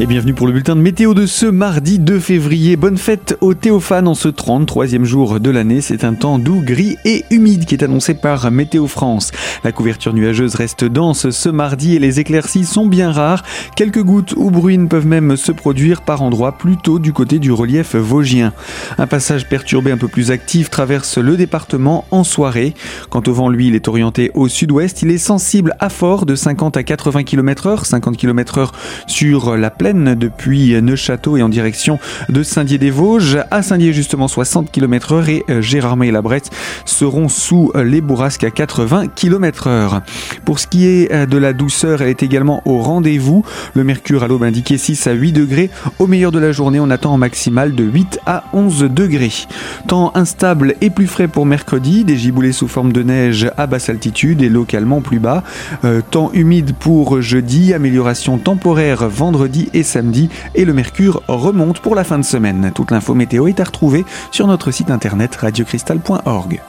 Et bienvenue pour le bulletin de météo de ce mardi 2 février. Bonne fête aux Théophanes en ce 33e jour de l'année. C'est un temps doux, gris et humide qui est annoncé par Météo France. La couverture nuageuse reste dense ce mardi et les éclaircies sont bien rares. Quelques gouttes ou bruines peuvent même se produire par endroits plutôt du côté du relief vosgien. Un passage perturbé un peu plus actif traverse le département en soirée. Quant au vent, lui, il est orienté au sud-ouest. Il est sensible à fort de 50 à 80 km heure, 50 km heure sur la depuis Neuchâteau et en direction de Saint-Dié-des-Vosges. À Saint-Dié, justement, 60 km h et euh, Gérardmer et la Brette seront sous euh, les bourrasques à 80 km h Pour ce qui est euh, de la douceur, elle est également au rendez-vous. Le mercure à l'aube indiqué 6 à 8 degrés. Au meilleur de la journée, on attend en maximal de 8 à 11 degrés. Temps instable et plus frais pour mercredi, des giboulées sous forme de neige à basse altitude et localement plus bas. temps humide pour jeudi, amélioration temporaire vendredi et samedi et le mercure remonte pour la fin de semaine. Toute l'info météo est à retrouver sur notre site internet radiocristal.org.